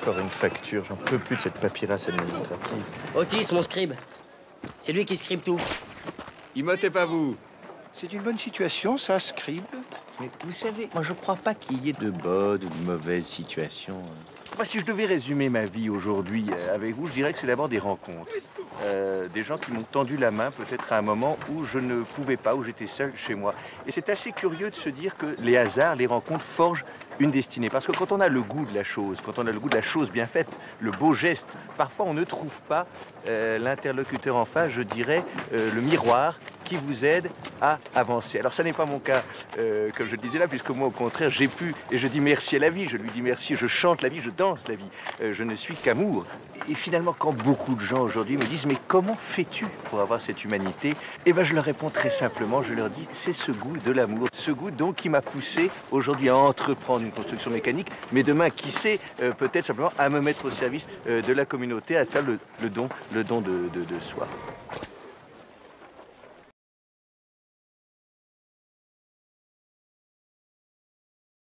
Encore une facture, j'en peux plus de cette paperasse administrative. Otis, mon scribe. C'est lui qui scribe tout. Imotez pas vous. C'est une bonne situation, ça, Scribe. Mais vous savez, moi je crois pas qu'il y ait de bonnes ou de mauvaises situations. Si je devais résumer ma vie aujourd'hui euh, avec vous, je dirais que c'est d'abord des rencontres. Euh, des gens qui m'ont tendu la main peut-être à un moment où je ne pouvais pas, où j'étais seul chez moi. Et c'est assez curieux de se dire que les hasards, les rencontres forgent une destinée. Parce que quand on a le goût de la chose, quand on a le goût de la chose bien faite, le beau geste, parfois on ne trouve pas euh, l'interlocuteur en face, je dirais, le miroir qui vous aide à avancer. Alors ça n'est pas mon cas, euh, comme je le disais là, puisque moi au contraire j'ai pu, et je dis merci à la vie, je lui dis merci, je chante la vie, je danse la vie, Euh, je ne suis qu'amour. Et finalement quand beaucoup de gens aujourd'hui me disent mais comment fais-tu pour avoir cette humanité? Eh ben je leur réponds très simplement, je leur dis c'est ce goût de l'amour, ce goût donc qui m'a poussé aujourd'hui à entreprendre une construction mécanique, mais demain qui sait euh, peut-être simplement à me mettre au service de la communauté, à faire le, don, le don de soi.